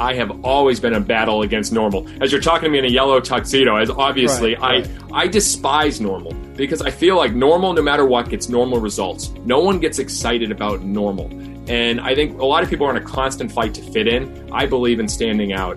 I have always been a battle against normal. As you're talking to me in a yellow tuxedo, as obviously Right, I I despise normal because I feel like normal, no matter what, gets normal results. No one gets excited about normal, and I think a lot of people are in a constant fight to fit in. I believe in standing out.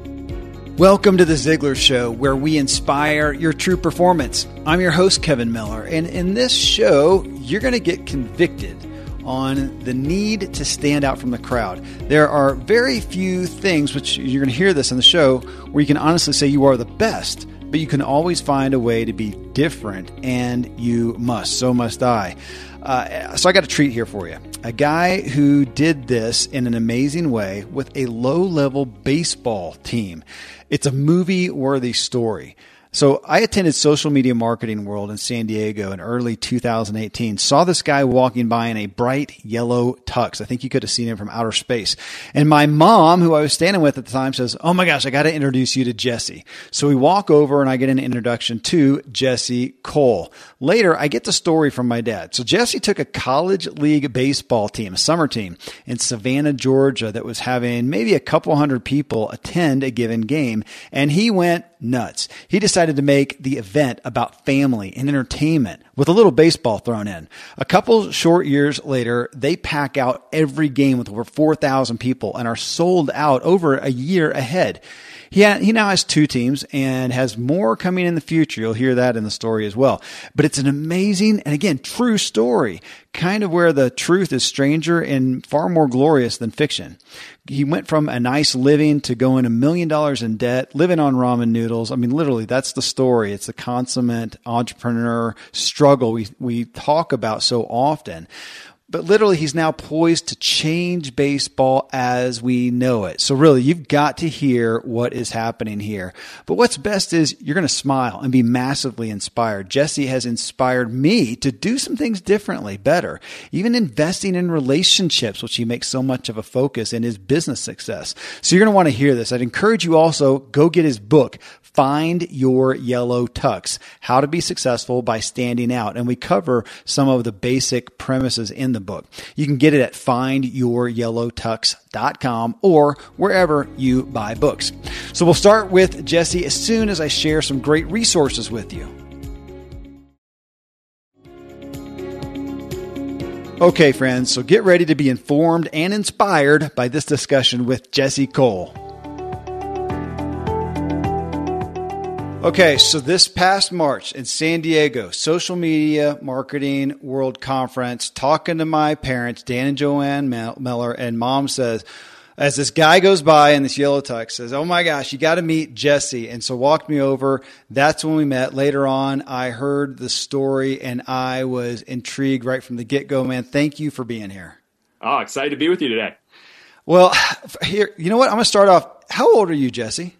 Welcome to the Ziglar Show, where we inspire your true performance. I'm your host, Kevin Miller, and in this show, you're going to get convicted on the need to stand out from the crowd. There are very few things, which you're going to hear this in the show, where you can honestly say you are the best, but you can always find a way to be different, and you must. So must I. Uh, so I got a treat here for you. A guy who did this in an amazing way with a low level baseball team. It's a movie worthy story. So I attended Social Media Marketing World in San Diego in early 2018. Saw this guy walking by in a bright yellow tux. I think you could have seen him from outer space. And my mom, who I was standing with at the time, says, "Oh my gosh, I got to introduce you to Jesse." So we walk over and I get an introduction to Jesse Cole. Later, I get the story from my dad. So Jesse took a college league baseball team, a summer team in Savannah, Georgia that was having maybe a couple hundred people attend a given game, and he went nuts. He decided to make the event about family and entertainment with a little baseball thrown in. A couple short years later, they pack out every game with over 4,000 people and are sold out over a year ahead. He, ha- he now has two teams and has more coming in the future. You'll hear that in the story as well. But it's an amazing and again, true story, kind of where the truth is stranger and far more glorious than fiction. He went from a nice living to going a million dollars in debt, living on ramen noodles. I mean, literally, that's the story. It's the consummate entrepreneur struggle we, we talk about so often but literally he's now poised to change baseball as we know it. So really, you've got to hear what is happening here. But what's best is you're going to smile and be massively inspired. Jesse has inspired me to do some things differently, better, even investing in relationships, which he makes so much of a focus in his business success. So you're going to want to hear this. I'd encourage you also go get his book, Find Your Yellow Tux, How to Be Successful by Standing Out. And we cover some of the basic premises in the book. You can get it at findyouryellowtux.com or wherever you buy books. So we'll start with Jesse as soon as I share some great resources with you. Okay, friends, so get ready to be informed and inspired by this discussion with Jesse Cole. Okay, so this past March in San Diego, Social Media Marketing World Conference, talking to my parents, Dan and Joanne Miller, and mom says, as this guy goes by in this yellow tux, says, Oh my gosh, you got to meet Jesse. And so walked me over. That's when we met. Later on, I heard the story and I was intrigued right from the get go, man. Thank you for being here. Oh, excited to be with you today. Well, here, you know what? I'm going to start off. How old are you, Jesse?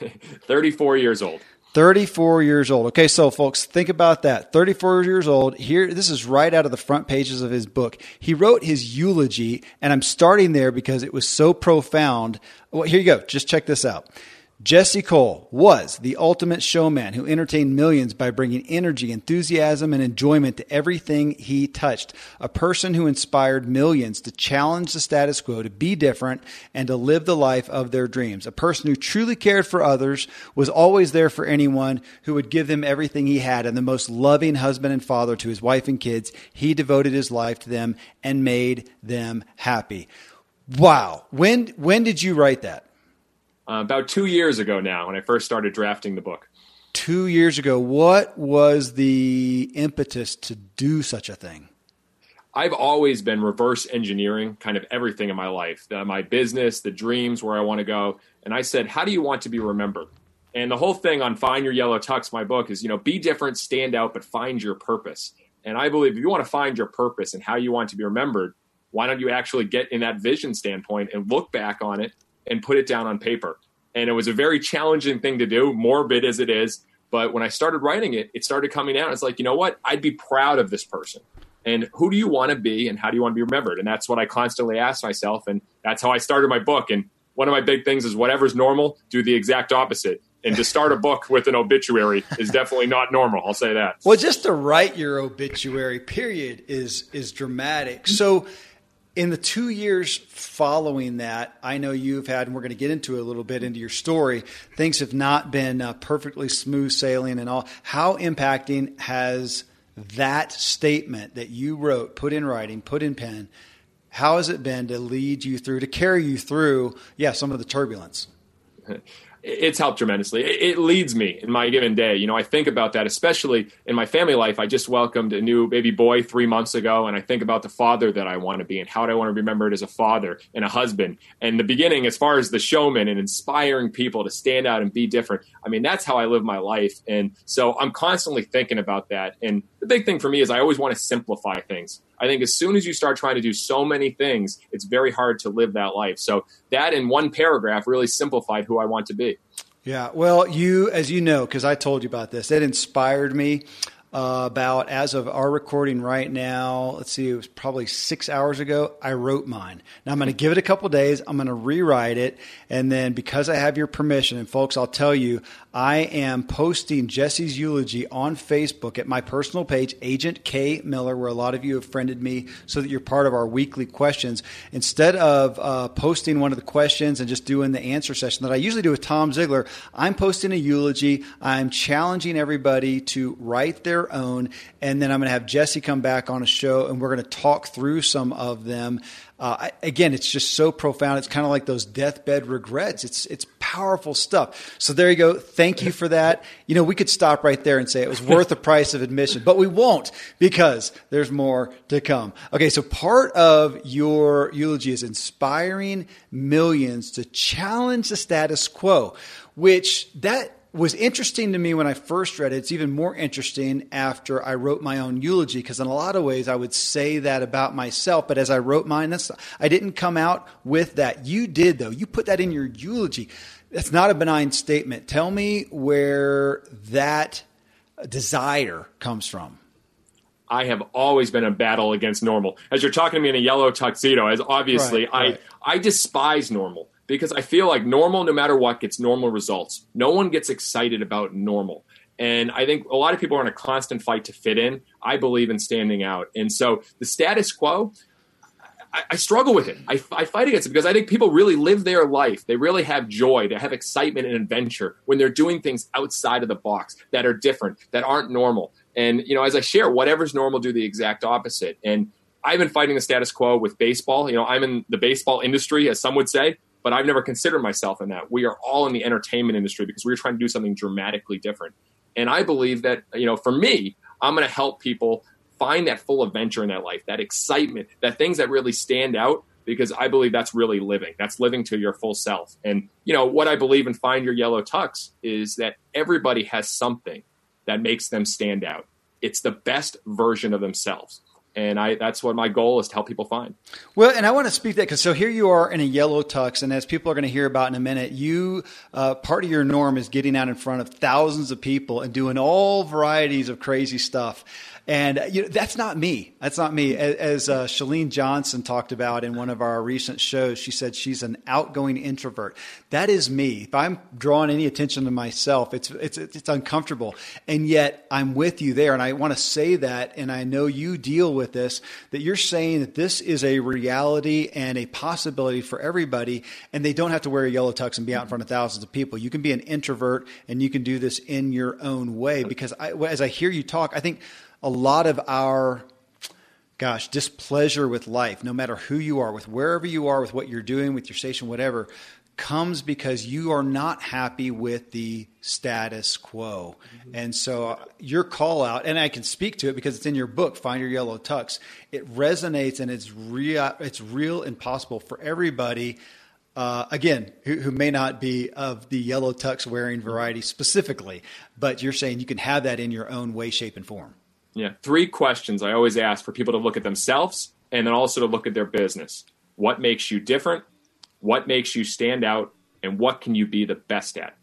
34 years old. 34 years old. Okay, so folks, think about that. 34 years old. Here, this is right out of the front pages of his book. He wrote his eulogy, and I'm starting there because it was so profound. Well, here you go. Just check this out. Jesse Cole was the ultimate showman who entertained millions by bringing energy, enthusiasm, and enjoyment to everything he touched. A person who inspired millions to challenge the status quo, to be different, and to live the life of their dreams. A person who truly cared for others, was always there for anyone, who would give them everything he had, and the most loving husband and father to his wife and kids. He devoted his life to them and made them happy. Wow. When, when did you write that? Uh, about two years ago now, when I first started drafting the book. Two years ago, what was the impetus to do such a thing? I've always been reverse engineering kind of everything in my life, the, my business, the dreams, where I want to go. And I said, how do you want to be remembered? And the whole thing on Find Your Yellow Tux, my book, is you know be different, stand out, but find your purpose. And I believe if you want to find your purpose and how you want to be remembered, why don't you actually get in that vision standpoint and look back on it and put it down on paper. And it was a very challenging thing to do, morbid as it is. But when I started writing it, it started coming out. It's like, you know what? I'd be proud of this person. And who do you want to be and how do you want to be remembered? And that's what I constantly ask myself. And that's how I started my book. And one of my big things is whatever's normal, do the exact opposite. And to start a book with an obituary is definitely not normal. I'll say that. Well, just to write your obituary, period, is is dramatic. So In the two years following that, I know you've had, and we're going to get into it a little bit into your story. Things have not been uh, perfectly smooth sailing and all. How impacting has that statement that you wrote, put in writing, put in pen, how has it been to lead you through, to carry you through, yeah, some of the turbulence? it's helped tremendously. It, leads me in my given day. You know, I think about that, especially in my family life. I just welcomed a new baby boy three months ago, and I think about the father that I want to be and how do I want to be remembered as a father and a husband. And the beginning, as far as the showman and inspiring people to stand out and be different, I mean, that's how I live my life. And so I'm constantly thinking about that. And the big thing for me is I always want to simplify things. I think as soon as you start trying to do so many things, it's very hard to live that life. So that in one paragraph really simplified who I want to be. Yeah. Well, you, as you know, because I told you about this, it inspired me uh, about as of our recording right now. Let's see, it was probably six hours ago. I wrote mine. Now I'm going to give it a couple days. I'm going to rewrite it, and then because I have your permission, and folks, I'll tell you, I am posting Jesse's eulogy on Facebook at my personal page, Agent K Miller, where a lot of you have friended me, so that you're part of our weekly questions. Instead of uh, posting one of the questions and just doing the answer session that I usually do with Tom Ziglar, I'm posting a eulogy. I'm challenging everybody to write their their own. And then I'm going to have Jesse come back on a show and we're going to talk through some of them. Uh, again, it's just so profound. It's kind of like those deathbed regrets. It's it's powerful stuff. So there you go. Thank you for that. You know, we could stop right there and say it was worth the price of admission, but we won't because there's more to come. Okay, so part of your eulogy is inspiring millions to challenge the status quo, which that was interesting to me when I first read it. It's even more interesting after I wrote my own eulogy because in a lot of ways I would say that about myself, but as I wrote mine, that's I didn't come out with that. You did though. You put that in your eulogy. That's not a benign statement. Tell me where that desire comes from. I have always been a battle against normal. As you're talking to me in a yellow tuxedo, as obviously right, right. I I despise normal because I feel like normal, no matter what, gets normal results. No one gets excited about normal. And I think a lot of people are in a constant fight to fit in. I believe in standing out. And so the status quo, I, I struggle with it. I, I, fight against it because I think people really live their life. They really have joy. They have excitement and adventure when they're doing things outside of the box that are different, that aren't normal. And, you know, as I share, whatever's normal, do the exact opposite. And I've been fighting the status quo with baseball. You know, I'm in the baseball industry, as some would say but I've never considered myself in that. We are all in the entertainment industry because we're trying to do something dramatically different. And I believe that, you know, for me, I'm going to help people find that full adventure in their life, that excitement, that things that really stand out because I believe that's really living. That's living to your full self. And, you know, what I believe in Find Your Yellow Tux is that everybody has something that makes them stand out. It's the best version of themselves and I that's what my goal is to help people find. Well, and I want to speak that because so here you are in a yellow tux, and as people are going to hear about in a minute, you uh, part of your norm is getting out in front of thousands of people and doing all varieties of crazy stuff. And you know, that's not me. That's not me. As uh, Chalene Johnson talked about in one of our recent shows, she said she's an outgoing introvert. That is me. If I'm drawing any attention to myself, it's it's it's uncomfortable. And yet I'm with you there. And I want to say that. And I know you deal with this. That you're saying that this is a reality and a possibility for everybody, and they don't have to wear a yellow tux and be out in front of thousands of people. You can be an introvert, and you can do this in your own way. Because I, as I hear you talk, I think a lot of our gosh, displeasure with life, no matter who you are, with wherever you are, with what you're doing, with your station, whatever, comes because you are not happy with the status quo. Mm-hmm. And so uh, your call out, and I can speak to it because it's in your book, Find Your Yellow Tux. It resonates and it's real, it's real and possible for everybody. Uh, again, who, who, may not be of the yellow tux wearing variety specifically, but you're saying you can have that in your own way, shape, and form. Yeah. Three questions I always ask for people to look at themselves and then also to look at their business. What makes you different? What makes you stand out? And what can you be the best at?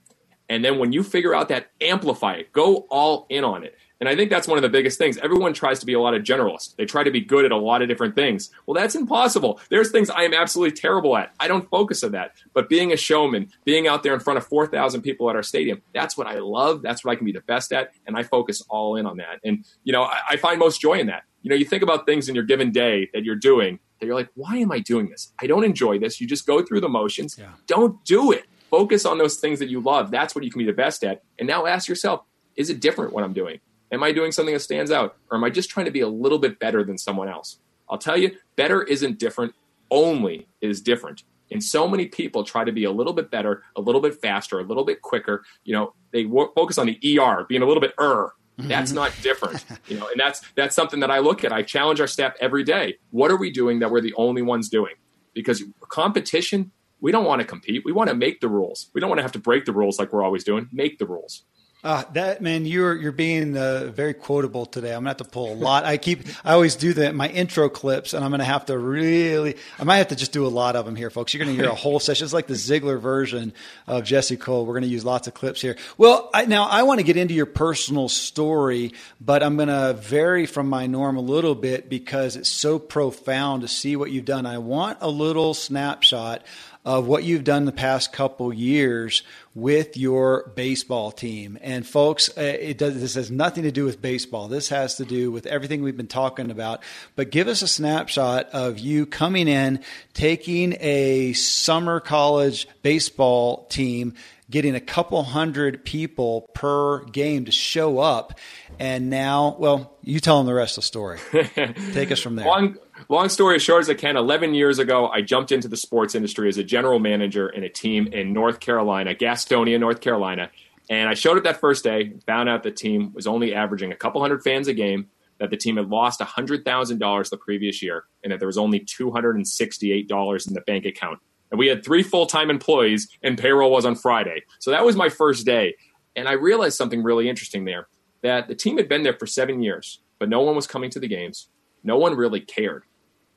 And then when you figure out that, amplify it, go all in on it. And I think that's one of the biggest things. Everyone tries to be a lot of generalists. They try to be good at a lot of different things. Well, that's impossible. There's things I am absolutely terrible at. I don't focus on that. But being a showman, being out there in front of 4,000 people at our stadium, that's what I love. That's what I can be the best at. And I focus all in on that. And, you know, I, I find most joy in that. You know, you think about things in your given day that you're doing that you're like, why am I doing this? I don't enjoy this. You just go through the motions. Yeah. Don't do it. Focus on those things that you love. That's what you can be the best at. And now ask yourself, is it different what I'm doing? Am I doing something that stands out? Or am I just trying to be a little bit better than someone else? I'll tell you, better isn't different, only is different. And so many people try to be a little bit better, a little bit faster, a little bit quicker. You know, they w- focus on the ER, being a little bit er. That's not different, you know, and that's that's something that I look at. I challenge our staff every day. What are we doing that we're the only ones doing? Because competition, we don't want to compete. We want to make the rules. We don't want to have to break the rules like we're always doing. Make the rules. Uh, that man, you're you're being uh, very quotable today. I'm gonna have to pull a lot. I keep, I always do that my intro clips, and I'm gonna have to really, I might have to just do a lot of them here, folks. You're gonna hear a whole session. It's like the Ziglar version of Jesse Cole. We're gonna use lots of clips here. Well, I, now I want to get into your personal story, but I'm gonna vary from my norm a little bit because it's so profound to see what you've done. I want a little snapshot of what you've done the past couple years with your baseball team. And folks, uh, it does, this has nothing to do with baseball. This has to do with everything we've been talking about. But give us a snapshot of you coming in, taking a summer college baseball team, getting a couple hundred people per game to show up. And now, well, you tell them the rest of the story. Take us from there. Long, long story short as I can, 11 years ago, I jumped into the sports industry as a general manager in a team in North Carolina, Gastonia, North Carolina. And I showed up that first day, found out the team was only averaging a couple hundred fans a game, that the team had lost $100,000 the previous year, and that there was only $268 in the bank account. And we had three full time employees, and payroll was on Friday. So that was my first day. And I realized something really interesting there that the team had been there for seven years, but no one was coming to the games. No one really cared.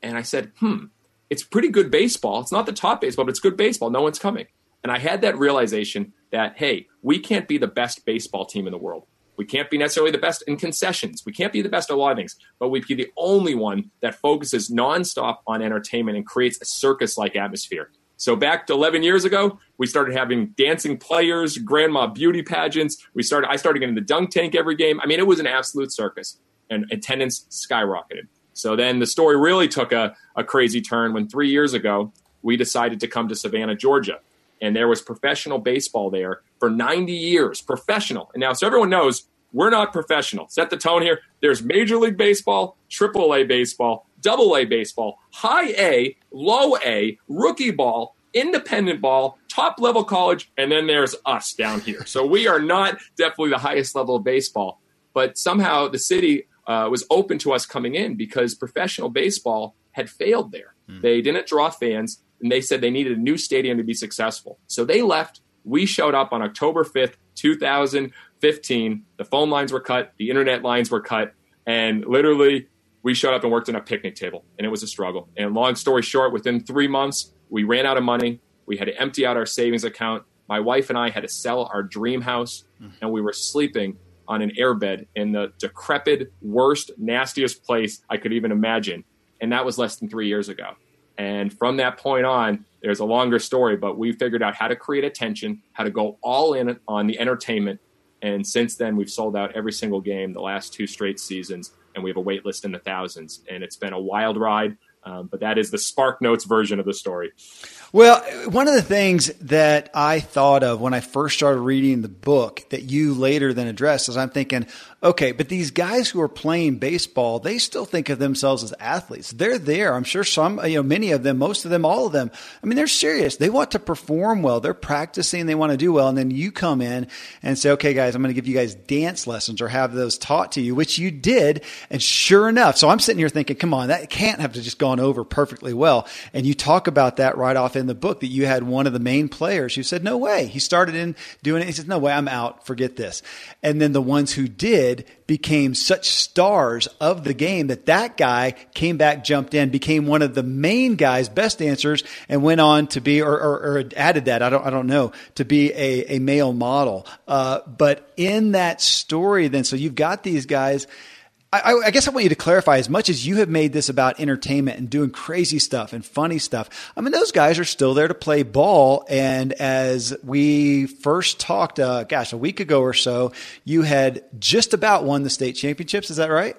And I said, hmm, it's pretty good baseball. It's not the top baseball, but it's good baseball. No one's coming. And I had that realization that, hey, we can't be the best baseball team in the world. We can't be necessarily the best in concessions. We can't be the best at a lot of things, but we would be the only one that focuses nonstop on entertainment and creates a circus like atmosphere. So back to 11 years ago, we started having dancing players, grandma beauty pageants. We started, I started getting the dunk tank every game. I mean, it was an absolute circus and attendance skyrocketed. So then the story really took a, a crazy turn when three years ago we decided to come to Savannah, Georgia. And there was professional baseball there for 90 years, professional. And now, so everyone knows we're not professional. Set the tone here. There's Major League Baseball, Triple A Baseball, Double A Baseball, High A, Low A, Rookie Ball, Independent Ball, top level college, and then there's us down here. So we are not definitely the highest level of baseball. But somehow the city uh, was open to us coming in because professional baseball had failed there. Mm. They didn't draw fans, and they said they needed a new stadium to be successful. So they left. We showed up on October 5th, 2015. The phone lines were cut, the internet lines were cut, and literally we showed up and worked on a picnic table, and it was a struggle. And long story short, within three months, we ran out of money. We had to empty out our savings account. My wife and I had to sell our dream house, mm. and we were sleeping on an airbed in the decrepit, worst, nastiest place I could even imagine. And that was less than three years ago. And from that point on, there's a longer story, but we figured out how to create attention, how to go all in on the entertainment. And since then, we've sold out every single game the last two straight seasons, and we have a wait list in the thousands. And it's been a wild ride, um, but that is the Spark Notes version of the story. Well, one of the things that I thought of when I first started reading the book that you later then addressed is I'm thinking, okay, but these guys who are playing baseball, they still think of themselves as athletes. They're there. I'm sure some, you know, many of them, most of them, all of them. I mean, they're serious. They want to perform well. They're practicing. They want to do well. And then you come in and say, okay, guys, I'm going to give you guys dance lessons or have those taught to you, which you did. And sure enough, so I'm sitting here thinking, come on, that can't have just gone over perfectly well. And you talk about that right off in the book that you had one of the main players who said, no way. He started in doing it. He said, no way, I'm out. Forget this. And then the ones who did became such stars of the game that that guy came back, jumped in, became one of the main guys, best dancers, and went on to be, or, or, or added that, I don't, I don't know, to be a, a male model. Uh, but in that story, then, so you've got these guys I, I, guess I want you to clarify as much as you have made this about entertainment and doing crazy stuff and funny stuff. I mean, those guys are still there to play ball. And as we first talked, uh, gosh, a week ago or so, you had just about won the state championships. Is that right?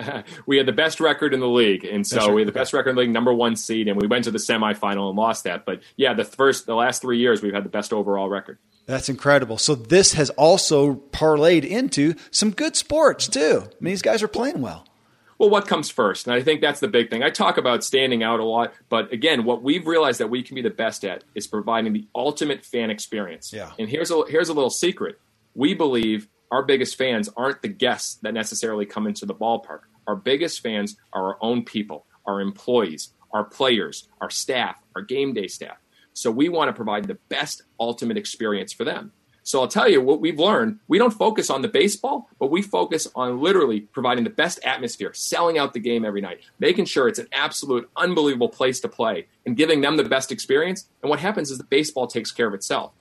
we had the best record in the league, and so right. we had the best record in the league, number one seed, and we went to the semifinal and lost that. But yeah, the first, the last three years, we've had the best overall record. That's incredible. So this has also parlayed into some good sports too. I mean, these guys are playing well. Well, what comes first? And I think that's the big thing. I talk about standing out a lot, but again, what we've realized that we can be the best at is providing the ultimate fan experience. Yeah. And here's a here's a little secret. We believe our biggest fans aren't the guests that necessarily come into the ballpark. Our biggest fans are our own people, our employees, our players, our staff, our game day staff. So we want to provide the best ultimate experience for them. So I'll tell you what we've learned. We don't focus on the baseball, but we focus on literally providing the best atmosphere, selling out the game every night, making sure it's an absolute unbelievable place to play and giving them the best experience. And what happens is the baseball takes care of itself.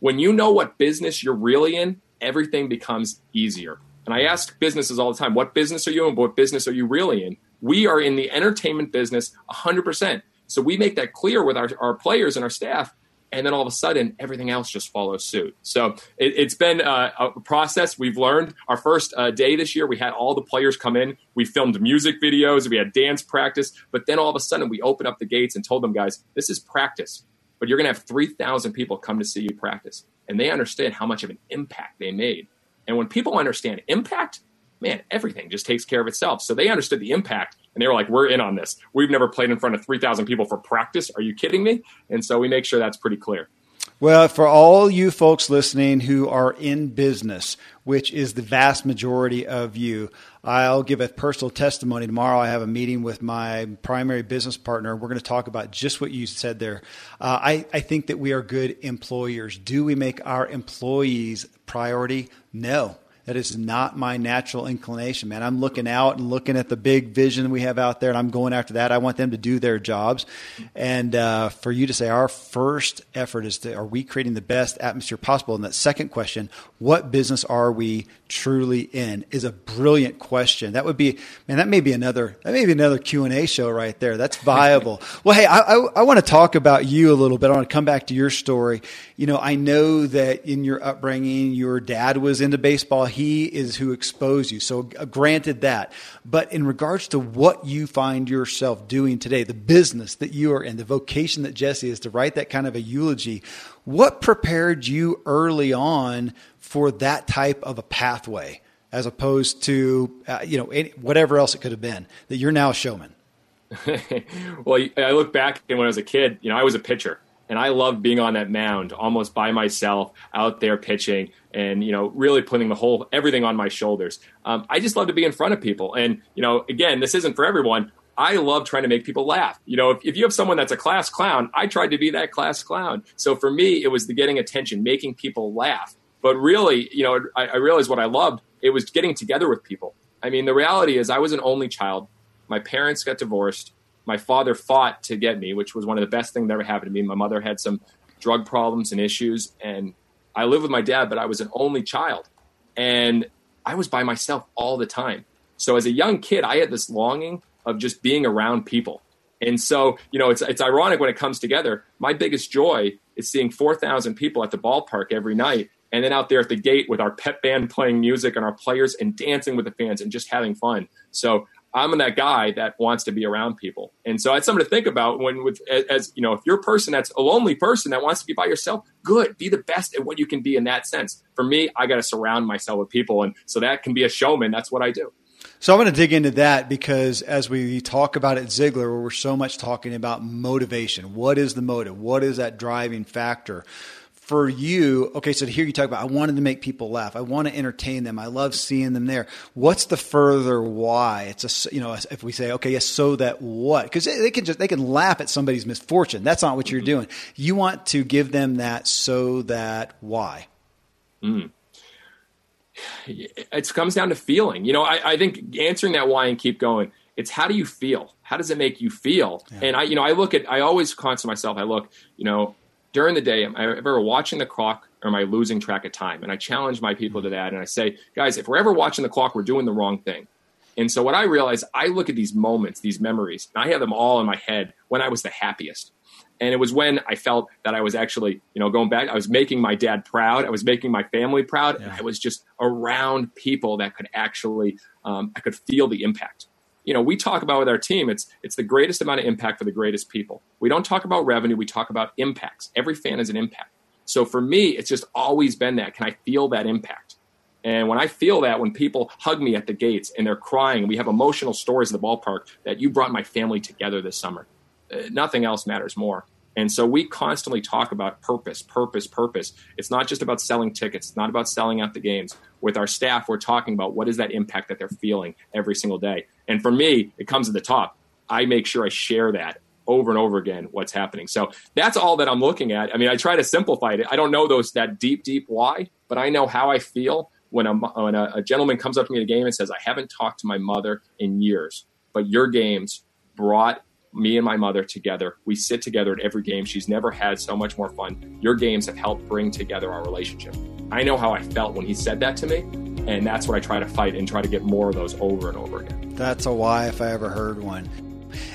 When you know what business you're really in, everything becomes easier. And I ask businesses all the time, what business are you in? What business are you really in? We are in the entertainment business 100%. So we make that clear with our, our players and our staff. And then all of a sudden, everything else just follows suit. So it, has been a, a, process. We've learned. Our first uh, day this year, we had all the players come in. We filmed music videos. We had dance practice. But then all of a sudden, we opened up the gates and told them, guys, this is practice. But you're going to have 3,000 people come to see you practice. And they understand how much of an impact they made. And when people understand impact, man, everything just takes care of itself. So they understood the impact and they were like, we're in on this. We've never played in front of 3,000 people for practice. Are you kidding me? And so we make sure that's pretty clear. Well, for all you folks listening who are in business, which is the vast majority of you, I'll give a personal testimony. Tomorrow I have a meeting with my primary business partner. We're going to talk about just what you said there. Uh, I, I think that we are good employers. Do we make our employees priority? No. That is not my natural inclination, man. I'm looking out and looking at the big vision we have out there, and I'm going after that. I want them to do their jobs, and uh, for you to say our first effort is to are we creating the best atmosphere possible? And that second question, what business are we truly in, is a brilliant question. That would be man. That may be another that may be another Q and A show right there. That's viable. well, hey, I, I, I want to talk about you a little bit. I want to come back to your story. You know, I know that in your upbringing, your dad was into baseball he is who exposed you. So, uh, granted that. But in regards to what you find yourself doing today, the business that you are in, the vocation that Jesse is to write that kind of a eulogy, what prepared you early on for that type of a pathway as opposed to, uh, you know, any, whatever else it could have been that you're now a showman? well, I look back and when I was a kid, you know, I was a pitcher and I loved being on that mound almost by myself out there pitching and you know really putting the whole everything on my shoulders. Um, I just love to be in front of people, and you know again this isn't for everyone. I love trying to make people laugh. You know, if, if you have someone that's a class clown, I tried to be that class clown. So for me, it was the getting attention, making people laugh. But really, you know, I, I realized what I loved. It was getting together with people. I mean, the reality is, I was an only child. My parents got divorced my father fought to get me, which was one of the best things that ever happened to me. My mother had some drug problems and issues, and I lived with my dad, but I was an only child, and I was by myself all the time. So as a young kid, I had this longing of just being around people. And so, you know, it's it's ironic when it comes together. My biggest joy is seeing 4,000 people at the ballpark every night and then out there at the gate with our pep band playing music and our players and dancing with the fans and just having fun. So I'm that guy that wants to be around people. And so that's something to think about when with as you know, if you're a person that's a lonely person that wants to be by yourself, good. Be the best at what you can be in that sense. For me, I got to surround myself with people and so that can be a showman. That's what I do. So I'm going to dig into that because as we talk about at where we're so much talking about motivation, what is the motive? What is that driving factor? For you, okay, so here you talk about I wanted to make people laugh. I want to entertain them. I love seeing them there. What's the further why? It's a you know if we say okay, yes, so that what? Because they can just they can laugh at somebody's misfortune. That's not what you're doing. You want to give them that so that why? Mm. It comes down to feeling. You know, I, I think answering that why and keep going. It's how do you feel? How does it make you feel? Yeah. And I, you know, I look at, I always constant myself. I look, you know, during the day, am I ever watching the clock or am I losing track of time? And I challenge my people to that. And I say, guys, if we're ever watching the clock, we're doing the wrong thing. And so what I realize, I look at these moments, these memories, and I have them all in my head when I was the happiest. And it was when I felt that I was actually, you know, going back, I was making my dad proud. I was making my family proud. Yeah. I was just around people that could actually, um, I could feel the impact. You know, we talk about with our team, it's it's the greatest amount of impact for the greatest people. We don't talk about revenue, we talk about impacts. Every fan is an impact. So for me, it's just always been that. Can I feel that impact? And when I feel that, when people hug me at the gates and they're crying, we have emotional stories in the ballpark that you brought my family together this summer. Uh, nothing else matters more. And so we constantly talk about purpose, purpose, purpose. It's not just about selling tickets. It's not about selling out the games. With our staff, we're talking about what is that impact that they're feeling every single day. And for me, it comes at the top. I make sure I share that over and over again what's happening. So that's all that I'm looking at. I mean, I try to simplify it. I don't know those that deep, deep why, but I know how I feel when a, when a, a gentleman comes up to me at a game and says, "I haven't talked to my mother in years, but your games brought me and my mother together. We sit together at every game. She's never had so much more fun. Your games have helped bring together our relationship. I know how I felt when he said that to me, and that's what I try to fight and try to get more of those over and over again. That's a why if I ever heard one.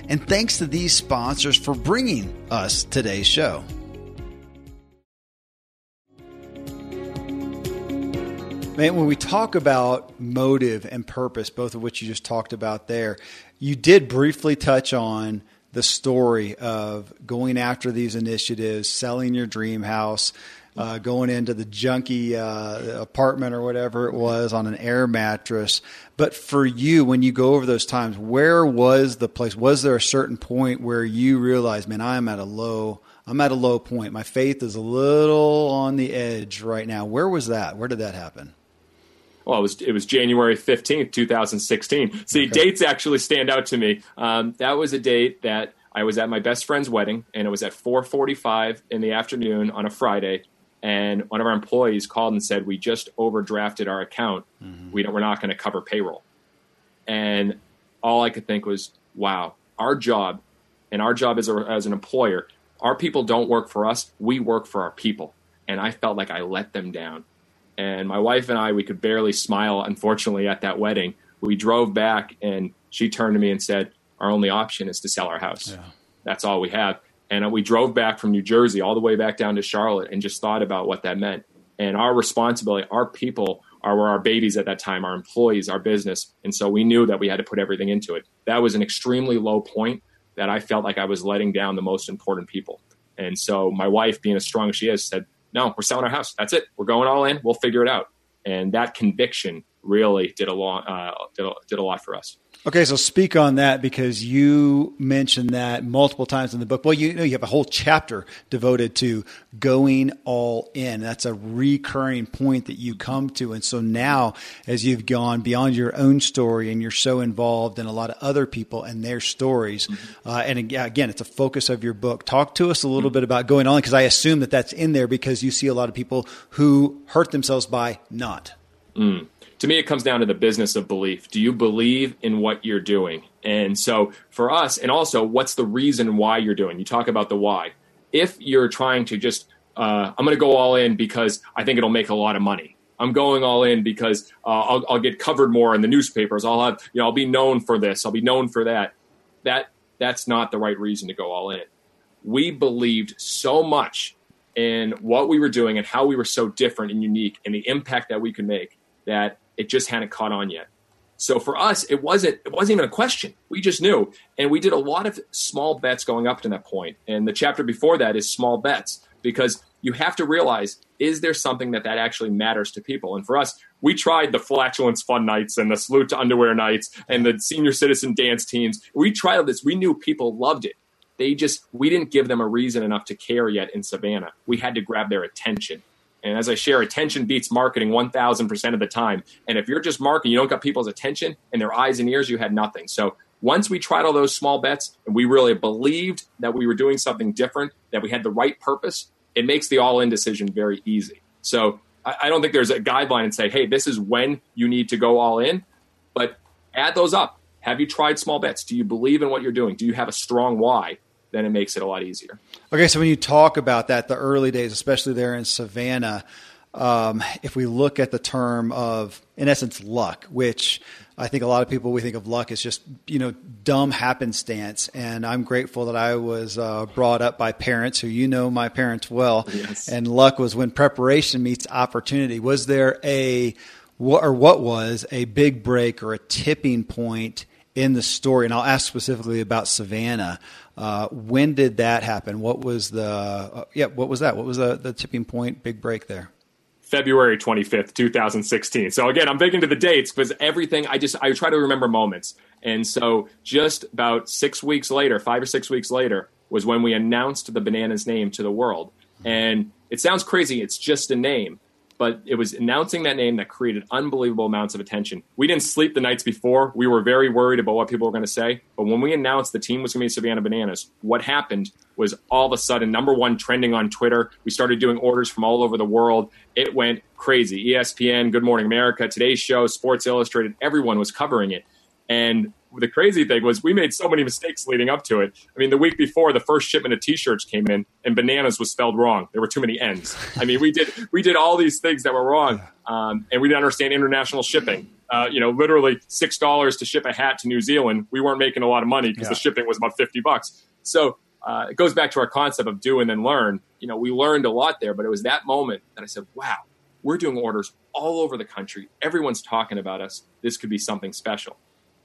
And thanks to these sponsors for bringing us today's show. Man, when we talk about motive and purpose, both of which you just talked about there, you did briefly touch on the story of going after these initiatives, selling your dream house, uh, going into the junky uh, apartment or whatever it was on an air mattress. But for you, when you go over those times, where was the place? Was there a certain point where you realized, man, I'm at a low, I'm at a low point. My faith is a little on the edge right now. Where was that? Where did that happen? well, it was it was January fifteenth, two thousand sixteen. See, okay. dates actually stand out to me. Um, that was a date that I was at my best friend's wedding, and it was at four forty five in the afternoon on a Friday. And one of our employees called and said, "We just overdrafted our account. Mm-hmm. We we're not going to cover payroll." And all I could think was, "Wow, our job, and our job as a, as an employer, our people don't work for us. We work for our people." And I felt like I let them down and my wife and I, we could barely smile, unfortunately, at that wedding. We drove back, and she turned to me and said, Our only option is to sell our house. Yeah. That's all we have. And uh, we drove back from New Jersey all the way back down to Charlotte and just thought about what that meant. And our responsibility, our people are were our babies at that time, our employees, our business. And so we knew that we had to put everything into it. That was an extremely low point that I felt like I was letting down the most important people. And so my wife, being as strong as she is, said, no, we're selling our house. That's it. We're going all in. We'll figure it out. And that conviction really did a lot, uh, did, a, did a lot for us. Okay, so speak on that because you mentioned that multiple times in the book. Well, you know, you have a whole chapter devoted to going all in. That's a recurring point that you come to. And so now, as you've gone beyond your own story and you're so involved in a lot of other people and their stories, mm-hmm. uh, and again, it's a focus of your book. Talk to us a little mm-hmm. bit about going all in because I assume that that's in there because you see a lot of people who hurt themselves by not. Mm to me, it comes down to the business of belief. Do you believe in what you're doing? And so for us, and also, what's the reason why you're doing? You talk about the why. If you're trying to just, uh, I'm going to go all in because I think it'll make a lot of money. I'm going all in because uh, I'll, I'll, get covered more in the newspapers. I'll have, you know, I'll be known for this. I'll be known for that. That that's not the right reason to go all in. We believed so much in what we were doing and how we were so different and unique and the impact that we could make that it just hadn't caught on yet. So for us, it wasn't it wasn't even a question. We just knew, and we did a lot of small bets going up to that point. And the chapter before that is small bets because you have to realize is there something that that actually matters to people? And for us, we tried the flatulence fun nights and the salute to underwear nights and the senior citizen dance teams. We tried this. We knew people loved it. They just we didn't give them a reason enough to care yet in Savannah. We had to grab their attention. And as I share, attention beats marketing 1000% of the time. And if you're just marketing, you don't got people's attention and their eyes and ears, you had nothing. So once we tried all those small bets and we really believed that we were doing something different, that we had the right purpose, it makes the all in decision very easy. So I, don't think there's a guideline and say, hey, this is when you need to go all in, but add those up. Have you tried small bets? Do you believe in what you're doing? Do you have a strong why? Then it makes it a lot easier. Okay, so when you talk about that, the early days, especially there in Savannah, um, if we look at the term of, in essence, luck, which I think a lot of people we think of luck as just you know dumb happenstance, and I'm grateful that I was uh, brought up by parents who you know my parents well, yes. and luck was when preparation meets opportunity. Was there a what or what was a big break or a tipping point in the story? And I'll ask specifically about Savannah. Uh, when did that happen? What was the uh, yeah? What was that? What was the, the tipping point? Big break there. February 25th, 2016. So again, I'm big into the dates because everything I just I try to remember moments. And so just about 6 weeks later, 5 or 6 weeks later was when we announced the bananas name to the world. And it sounds crazy, it's just a name, but it was announcing that name that created unbelievable amounts of attention. We didn't sleep the nights before. We were very worried about what people were going to say. But when we announced the team was going to be Savannah Bananas, what happened was all of a sudden number one trending on Twitter. We started doing orders from all over the world. It went crazy. ESPN, Good Morning America, Today's Show, Sports Illustrated, everyone was covering it. And the crazy thing was we made so many mistakes leading up to it. I mean, the week before, the first shipment of T-shirts came in, and bananas was spelled wrong. There were too many N's. I mean, we did we did all these things that were wrong, um, and we didn't understand international shipping. Uh, you know, literally six dollars to ship a hat to New Zealand. We weren't making a lot of money because yeah. the shipping was about fifty bucks. So uh, it goes back to our concept of do and then learn. You know, we learned a lot there, but it was that moment that I said, "Wow, we're doing orders all over the country. Everyone's talking about us. This could be something special."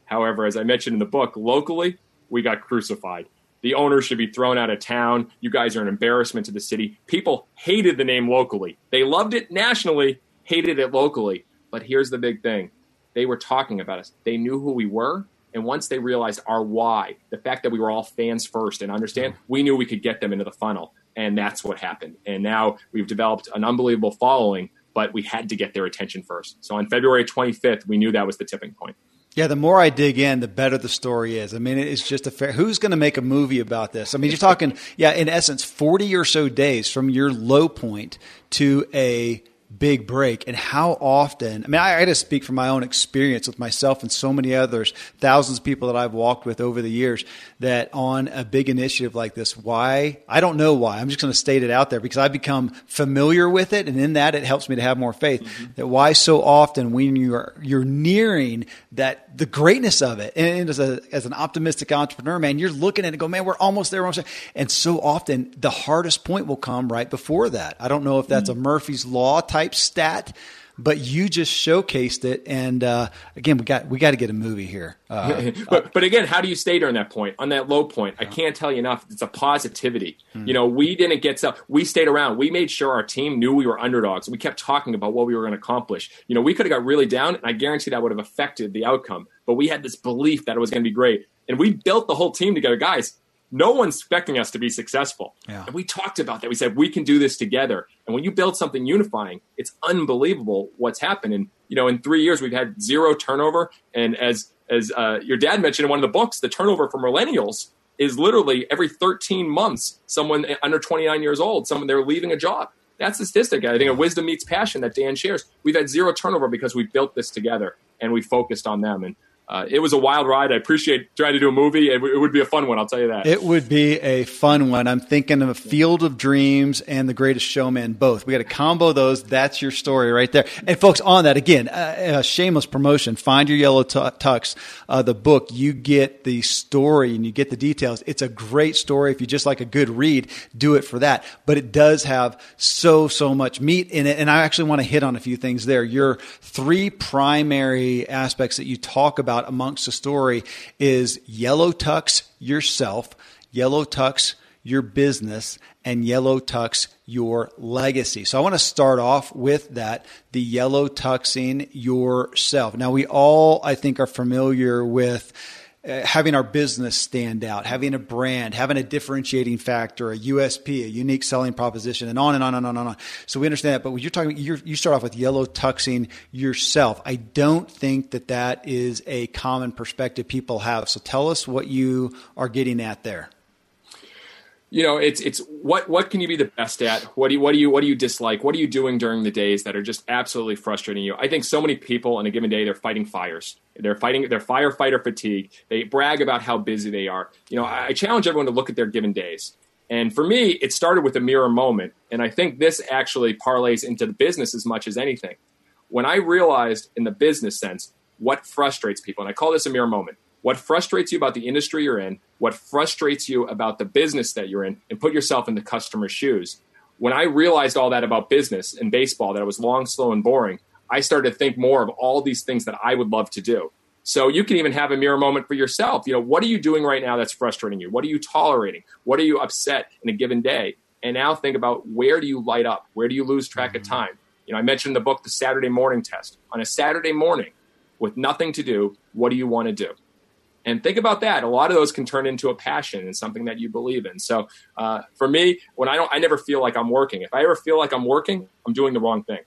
However, as I mentioned in the book, locally, we got crucified. The owner should be thrown out of town. You guys are an embarrassment to the city. People hated the name locally. They loved it nationally, hated it locally. But here's the big thing they were talking about us. They knew who we were. And once they realized our why, the fact that we were all fans first and understand, mm-hmm. we knew we could get them into the funnel. And that's what happened. And now we've developed an unbelievable following, but we had to get their attention first. So on February 25th, we knew that was the tipping point. Yeah, the more I dig in, the better the story is. I mean, it's just a fair. Who's going to make a movie about this? I mean, you're talking, yeah, in essence, 40 or so days from your low point to a big break and how often i mean I, I just speak from my own experience with myself and so many others thousands of people that i've walked with over the years that on a big initiative like this why i don't know why i'm just going to state it out there because i've become familiar with it and in that it helps me to have more faith mm-hmm. that why so often when you're you're nearing that the greatness of it and as a as an optimistic entrepreneur man you're looking at it and go man we're almost there, almost there. and so often the hardest point will come right before that i don't know if that's mm-hmm. a murphy's law type type stat, but you just showcased it. And uh, again, we got we got to get a movie here. Uh, but but again, how do you stay during that point on that low point? I can't tell you enough. It's a positivity. Hmm. You know, we didn't get stuff. We stayed around. We made sure our team knew we were underdogs. We kept talking about what we were going to accomplish. You know, we could have got really down, and I guarantee that would have affected the outcome. But we had this belief that it was going to be great, and we built the whole team together, guys no one's expecting us to be successful. Yeah. And we talked about that. We said we can do this together. And when you build something unifying, it's unbelievable what's happened. And you know, in three years, we've had zero turnover. And as as uh, your dad mentioned in one of the books, the turnover for millennials is literally every 13 months, someone under 29 years old, someone they're leaving a job. That's the statistic. I think a wisdom meets passion that Dan shares. We've had zero turnover because we built this together and we focused on them. And uh, it was a wild ride. I appreciate trying to do a movie. It, w- it, would be a fun one, I'll tell you that. It would be a fun one. I'm thinking of Field of Dreams and The Greatest Showman, both. We got to combo those. That's your story right there. And folks, on that again, uh, shameless promotion. Find your yellow tux. Uh, the book, you get the story and you get the details. It's a great story. If you just like a good read, do it for that. But it does have so so much meat in it. And I actually want to hit on a few things there. Your three primary aspects that you talk about amongst the story is yellow tux yourself, yellow tux your business, and yellow tux your legacy. So I want to start off with that the yellow tuxing yourself. Now, we all, I think, are familiar with uh, having our business stand out, having a brand, having a differentiating factor, a USP, a unique selling proposition, and on and on and on and on. So we understand that. But when you're talking, you're, you start off with yellow tuxing yourself. I don't think that that is a common perspective people have. So tell us what you are getting at there you know it's it's what what can you be the best at what do you what do you what do you dislike what are you doing during the days that are just absolutely frustrating you i think so many people on a given day they're fighting fires they're fighting their firefighter fatigue they brag about how busy they are you know i challenge everyone to look at their given days And for me, it started with a mirror moment. And I think this actually parlays into the business as much as anything. When I realized in the business sense what frustrates people, and I call this a mirror moment, what frustrates you about the industry you're in, what frustrates you about the business that you're in, and put yourself in the customer's shoes. When I realized all that about business and baseball, that it was long, slow, and boring, I started to think more of all these things that I would love to do. So you can even have a mirror moment for yourself. You know, what are you doing right now that's frustrating you? What are you tolerating? What are you upset in a given day? And now think about where do you light up? Where do you lose track of mm-hmm. time? You know, I mentioned in the book the Saturday morning test. On a Saturday morning with nothing to do, what do you want to do? And think about that. A lot of those can turn into a passion and something that you believe in. So uh, for me, when I don't, I never feel like I'm working. If I ever feel like I'm working, I'm doing the wrong thing.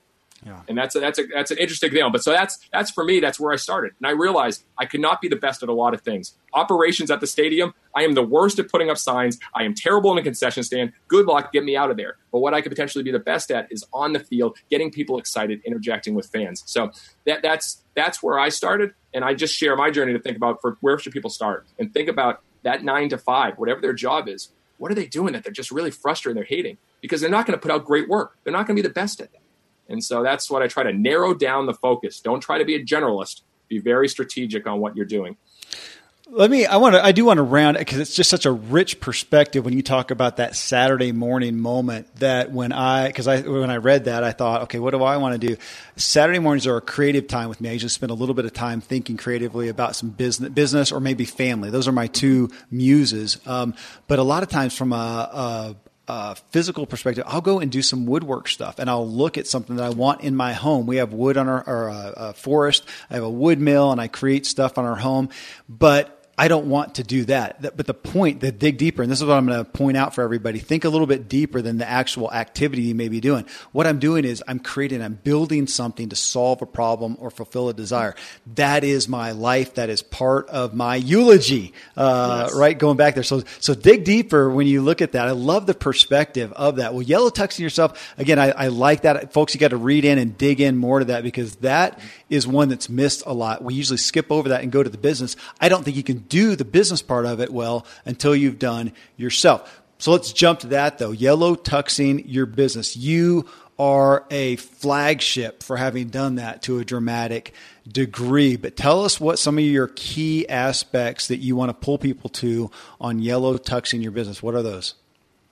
Yeah. And that's a, that's a, that's an interesting thing. But so that's that's for me. That's where I started, and I realized I could not be the best at a lot of things. Operations at the stadium, I am the worst at putting up signs. I am terrible in the concession stand. Good luck, get me out of there. But what I could potentially be the best at is on the field, getting people excited, interjecting with fans. So that that's that's where I started, and I just share my journey to think about for where should people start and think about that nine to five, whatever their job is. What are they doing that they're just really frustrated and they're hating? Because they're not going to put out great work. They're not going to be the best at that. And so that's what I try to narrow down the focus. Don't try to be a generalist. Be very strategic on what you're doing. Let me. I want to. I do want to round because it's just such a rich perspective when you talk about that Saturday morning moment. That when I, because I when I read that, I thought, okay, what do I want to do? Saturday mornings are a creative time with me. I just spend a little bit of time thinking creatively about some business, business or maybe family. Those are my two muses. Um, but a lot of times, from a, a uh, physical perspective, I'll go and do some woodwork stuff, and I'll look at something that I want in my home. We have wood on our, our uh, forest. I have a wood mill, and I create stuff on our home. But I don't want to do that. But the point, the dig deeper, and this is what I'm going to point out for everybody. Think a little bit deeper than the actual activity you may be doing. What I'm doing is I'm creating, I'm building something to solve a problem or fulfill a desire. That is my life. That is part of my eulogy, uh, yes. right? Going back there. So, so dig deeper when you look at that. I love the perspective of that. Well, yellow tuxing yourself, again, I, I like that. Folks, you got to read in and dig in more to that because that is one that's missed a lot. We usually skip over that and go to the business. I don't think you can do the business part of it well until you've done yourself. So let's jump to that though. Yellow tuxing your business. You are a flagship for having done that to a dramatic degree. But tell us what some of your key aspects that you want to pull people to on yellow tuxing your business. What are those?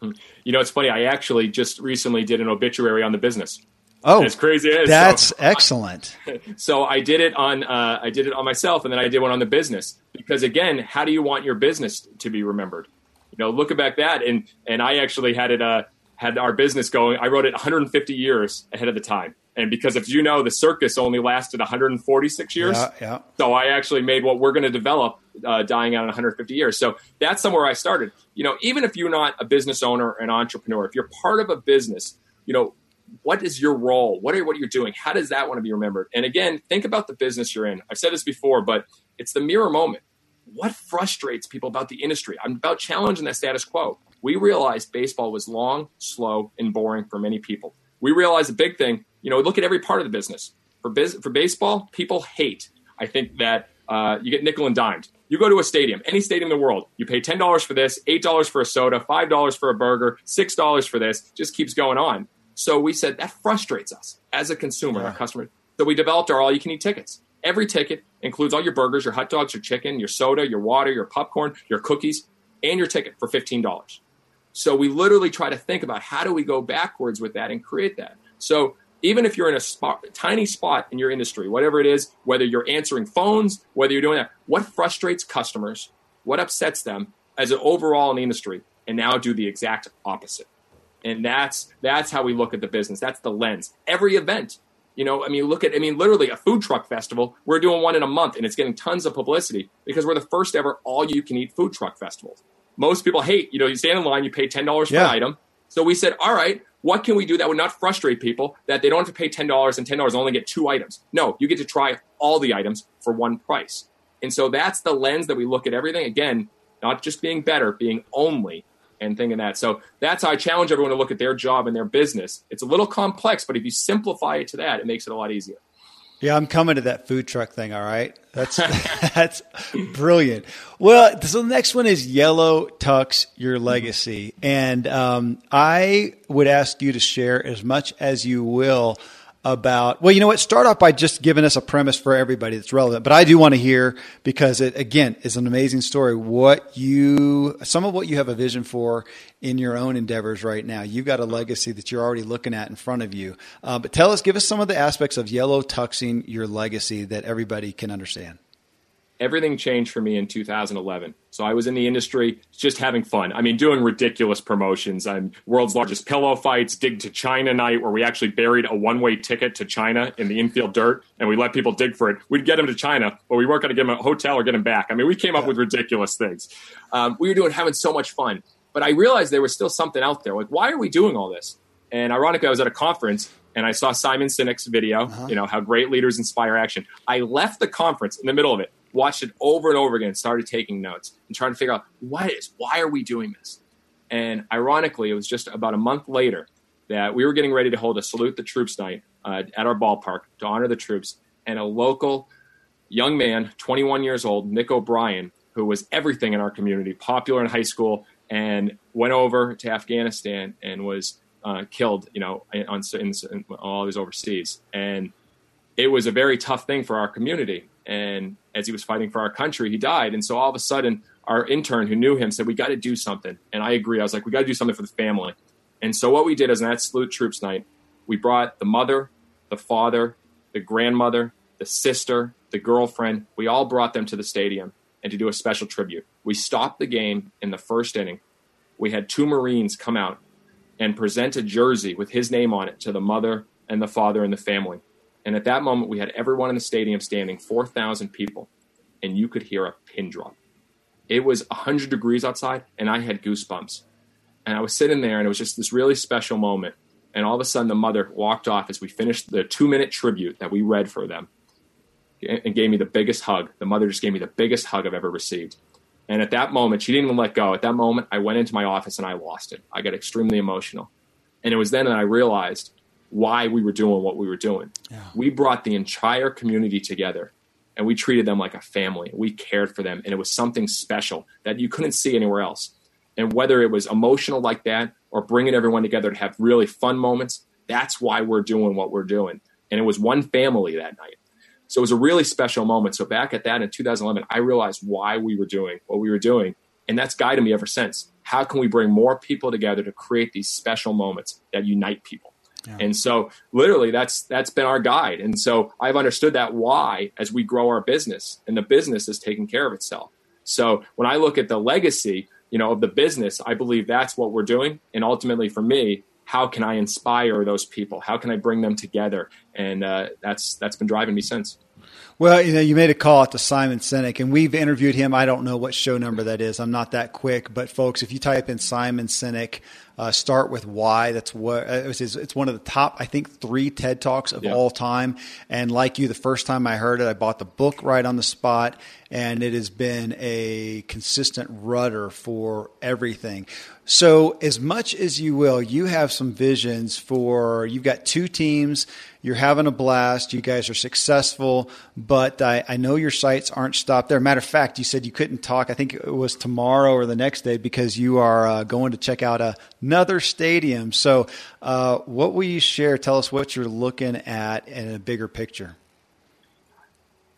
Hmm. You know, it's funny. I actually just recently did an obituary on the business. Oh, as crazy as that's so, excellent. So I did it on uh, I did it on myself, and then I did one on the business because again, how do you want your business to be remembered? You know, looking back that, and and I actually had it uh, had our business going. I wrote it 150 years ahead of the time, and because if you know, the circus only lasted 146 years. Yeah, yeah. So I actually made what we're going to develop uh, dying out in 150 years. So that's somewhere I started. You know, even if you're not a business owner, an entrepreneur, if you're part of a business, you know what is your role? What are what you're doing? How does that want to be remembered? And again, think about the business you're in. I've said this before, but it's the mirror moment. What frustrates people about the industry? I'm about challenging that status quo. We realized baseball was long, slow, and boring for many people. We realized a big thing. You know, look at every part of the business. For biz- for baseball, people hate. I think that uh, you get nickel and dimed. You go to a stadium, any stadium in the world, you pay ten dollars for this, eight dollars for a soda, five dollars for a burger, six dollars for this. Just keeps going on. So we said that frustrates us as a consumer, yeah. a customer. So we developed our all you can eat tickets. Every ticket includes all your burgers, your hot dogs, your chicken, your soda, your water, your popcorn, your cookies, and your ticket for $15. So we literally try to think about how do we go backwards with that and create that. So even if you're in a spot, tiny spot in your industry, whatever it is, whether you're answering phones, whether you're doing that, what frustrates customers, what upsets them as an overall in the industry, and now do the exact opposite and that's that's how we look at the business. That's the lens. Every event you know i mean look at i mean literally a food truck festival we're doing one in a month and it's getting tons of publicity because we're the first ever all you can eat food truck festival. Most people hate you know you stand in line you pay $10 for yeah. an item. So we said all right what can we do that would not frustrate people that they don't have to pay $10 and $10 only get two items? No you get to try all the items for one price. And so that's the lens that we look at everything. Again not just being better being only and thinking that. So that's how I challenge everyone to look at their job and their business. It's a little complex, but if you simplify it to that, it makes it a lot easier. Yeah, I'm coming to that food truck thing. All right, that's that's brilliant. Well, so the next one is Yellow Tux Your Legacy, and um, I would ask you to share as much as you will about well you know what start off by just giving us a premise for everybody that's relevant but i do want to hear because it again is an amazing story what you some of what you have a vision for in your own endeavors right now. You've got a legacy that you're already looking at in front of you. Uh, but tell us give us some of the aspects of yellow tuxing your legacy that everybody can understand everything changed for me in 2011. So I was in the industry just having fun. I mean, doing ridiculous promotions. I'm world's largest pillow fights, dig to China night, where we actually buried a one way ticket to China in the infield dirt and we let people dig for it. We'd get them to China, but we weren't going to give them a hotel or get them back. I mean, we came up with ridiculous things. Um, we were doing having so much fun. But I realized there was still something out there. Like, why are we doing all this? And ironically, I was at a conference and I saw Simon Sinek's video, uh-huh. you know, how great leaders inspire action. I left the conference in the middle of it watched it over and over again, started taking notes and trying to figure out what is, why are we doing this? And ironically, it was just about a month later that we were getting ready to hold a salute the troops night uh, at our ballpark to honor the troops. And a local young man, 21 years old, Nick O'Brien, who was everything in our community, popular in high school, and went over to Afghanistan and was uh, killed, you know, on, in, in, all his overseas. And it was a very tough thing for our community. And as he was fighting for our country, he died. And so all of a sudden, our intern who knew him said, We got to do something. And I agree. I was like, We got to do something for the family. And so what we did is on that salute troops night, we brought the mother, the father, the grandmother, the sister, the girlfriend. We all brought them to the stadium and to do a special tribute. We stopped the game in the first inning. We had two Marines come out and present a jersey with his name on it to the mother and the father and the family. And at that moment, we had everyone in the stadium standing, 4,000 people, and you could hear a pin drop. It was 100 degrees outside, and I had goosebumps. And I was sitting there, and it was just this really special moment. And all of a sudden, the mother walked off as we finished the two minute tribute that we read for them and gave me the biggest hug. The mother just gave me the biggest hug I've ever received. And at that moment, she didn't even let go. At that moment, I went into my office and I lost it. I got extremely emotional. And it was then that I realized why we were doing what we were doing. We brought the entire community together and we treated them like a family. We cared for them and it was something special that you couldn't see anywhere else. And whether it was emotional like that or bringing everyone together to have really fun moments, that's why we're doing what we're doing. And it was one family that night. So it was a really special moment. So back at that in 2011, I realized why we were doing what we were doing. And that's guided me ever since. How can we bring more people together to create these special moments that unite people? And so literally that's that's been our guide. And so I've understood that why as we grow our business and the business is taking care of itself. So when I look at the legacy, you know, of the business, I believe that's what we're doing. And ultimately for me, how can I inspire those people? How can I bring them together? And uh, that's that's been driving me since. Well, you know, you made a call out to Simon Sinek, and we've interviewed him. I don't know what show number that is. I'm not that quick, but folks, if you type in Simon Sinek, uh, start with why. That's what uh, it's one of the top, I think, three TED talks of all time. And like you, the first time I heard it, I bought the book right on the spot, and it has been a consistent rudder for everything. So, as much as you will, you have some visions for. You've got two teams. You're having a blast. You guys are successful, but I, I know your sights aren't stopped there. Matter of fact, you said you couldn't talk. I think it was tomorrow or the next day because you are uh, going to check out another stadium. So, uh, what will you share? Tell us what you're looking at in a bigger picture.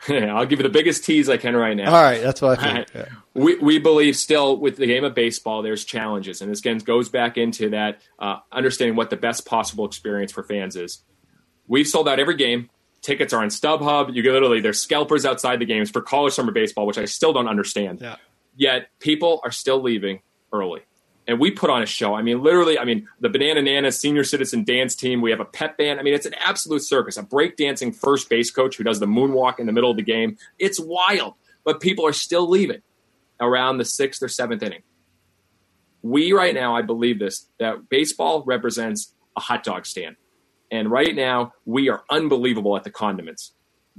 I'll give you the biggest tease I can right now. All right, that's what I think. Yeah. We, we believe still with the game of baseball, there's challenges. And this again goes back into that uh, understanding what the best possible experience for fans is. We've sold out every game. Tickets are on StubHub. You get literally, there's scalpers outside the games for college summer baseball, which I still don't understand. Yeah. Yet people are still leaving early and we put on a show. I mean, literally, I mean, the Banana Nana senior citizen dance team. We have a pep band. I mean, it's an absolute circus. A breakdancing first base coach who does the moonwalk in the middle of the game. It's wild, but people are still leaving around the sixth or seventh inning. We right now, I believe this that baseball represents a hot dog stand, and right now we are unbelievable at the condiments,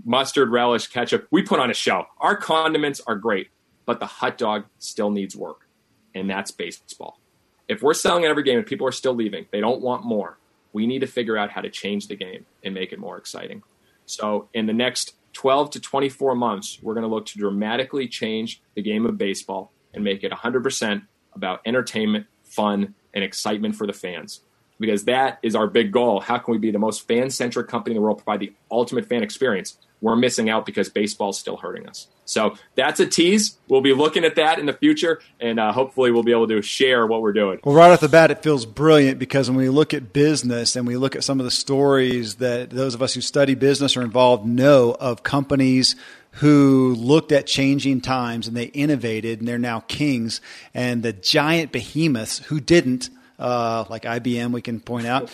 mustard, relish, ketchup. We put on a show. Our condiments are great, but the hot dog still needs work and that's baseball. If we're selling every game and people are still leaving, they don't want more. We need to figure out how to change the game and make it more exciting. So in the next 12 to 24 months, we're going to look to dramatically change the game of baseball and make it 100% about entertainment, fun, and excitement for the fans. Because that is our big goal. How can we be the most fan centric company in the world, provide the ultimate fan experience? we're missing out because baseball's still hurting us. So that's a tease. We'll be looking at that in the future, and uh, hopefully we'll be able to share what we're doing. Well, right off the bat, it feels brilliant because when we look at business and we look at some of the stories that those of us who study business are involved know of companies who looked at changing times and they innovated and they're now kings, and the giant behemoths who didn't – uh, like IBM, we can point out,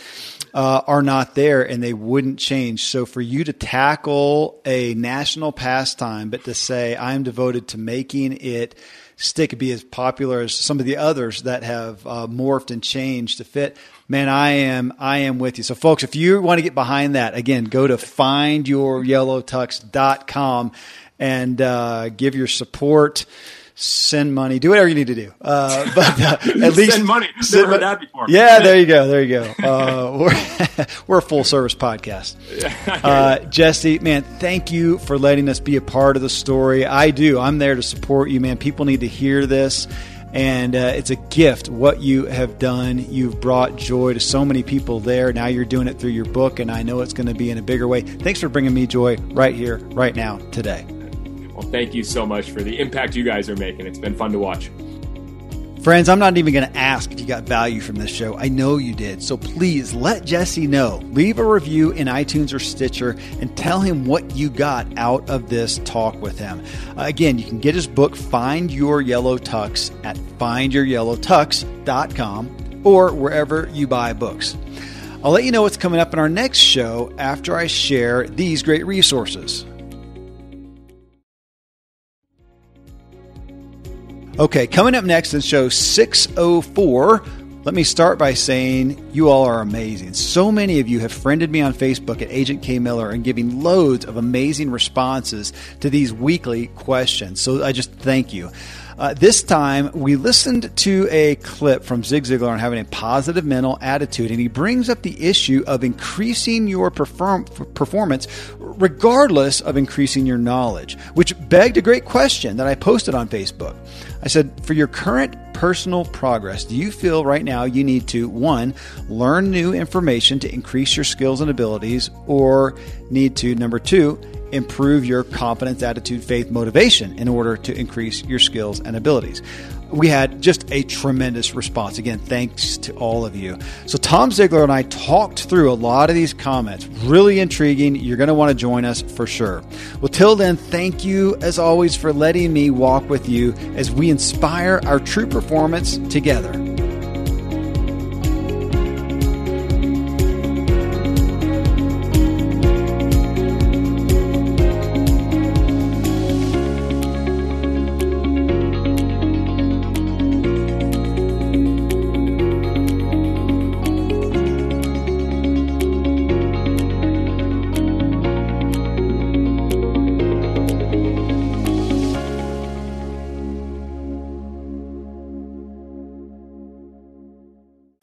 uh, are not there and they wouldn't change. So for you to tackle a national pastime, but to say, I'm devoted to making it stick be as popular as some of the others that have uh, morphed and changed to fit, man, I am I am with you. So folks, if you want to get behind that, again, go to findyouryellowtux.com and uh, give your support send money, do whatever you need to do. Uh, but uh, at least send money. Send, Never heard that before. Yeah, there you go. There you go. Uh, we're, we're a full service podcast. Uh, Jesse, man, thank you for letting us be a part of the story. I do. I'm there to support you, man. People need to hear this. And uh, it's a gift what you have done. You've brought joy to so many people there. Now you're doing it through your book, and I know it's going to be in a bigger way. Thanks for bringing me joy right here, right now, today. Well, thank you so much for the impact you guys are making. It's been fun to watch. Friends, I'm not even going to ask if you got value from this show. I know you did. So please let Jesse know. Leave a review in iTunes or Stitcher and tell him what you got out of this talk with him. Uh, again, you can get his book, Find Your Yellow Tux, at findyouryellowtux.com or wherever you buy books. I'll let you know what's coming up in our next show after I share these great resources. Okay, coming up next in show 604, let me start by saying you all are amazing. So many of you have friended me on Facebook at Agent K Miller and giving loads of amazing responses to these weekly questions. So I just thank you. Uh, this time, we listened to a clip from Zig Ziglar on having a positive mental attitude, and he brings up the issue of increasing your perform- performance regardless of increasing your knowledge, which begged a great question that I posted on Facebook. I said, For your current personal progress, do you feel right now you need to, one, learn new information to increase your skills and abilities, or need to, number two, improve your confidence, attitude, faith, motivation in order to increase your skills and abilities. We had just a tremendous response. Again, thanks to all of you. So, Tom Ziglar and I talked through a lot of these comments. Really intriguing. You're going to want to join us for sure. Well, till then, thank you as always for letting me walk with you as we inspire our true performance together.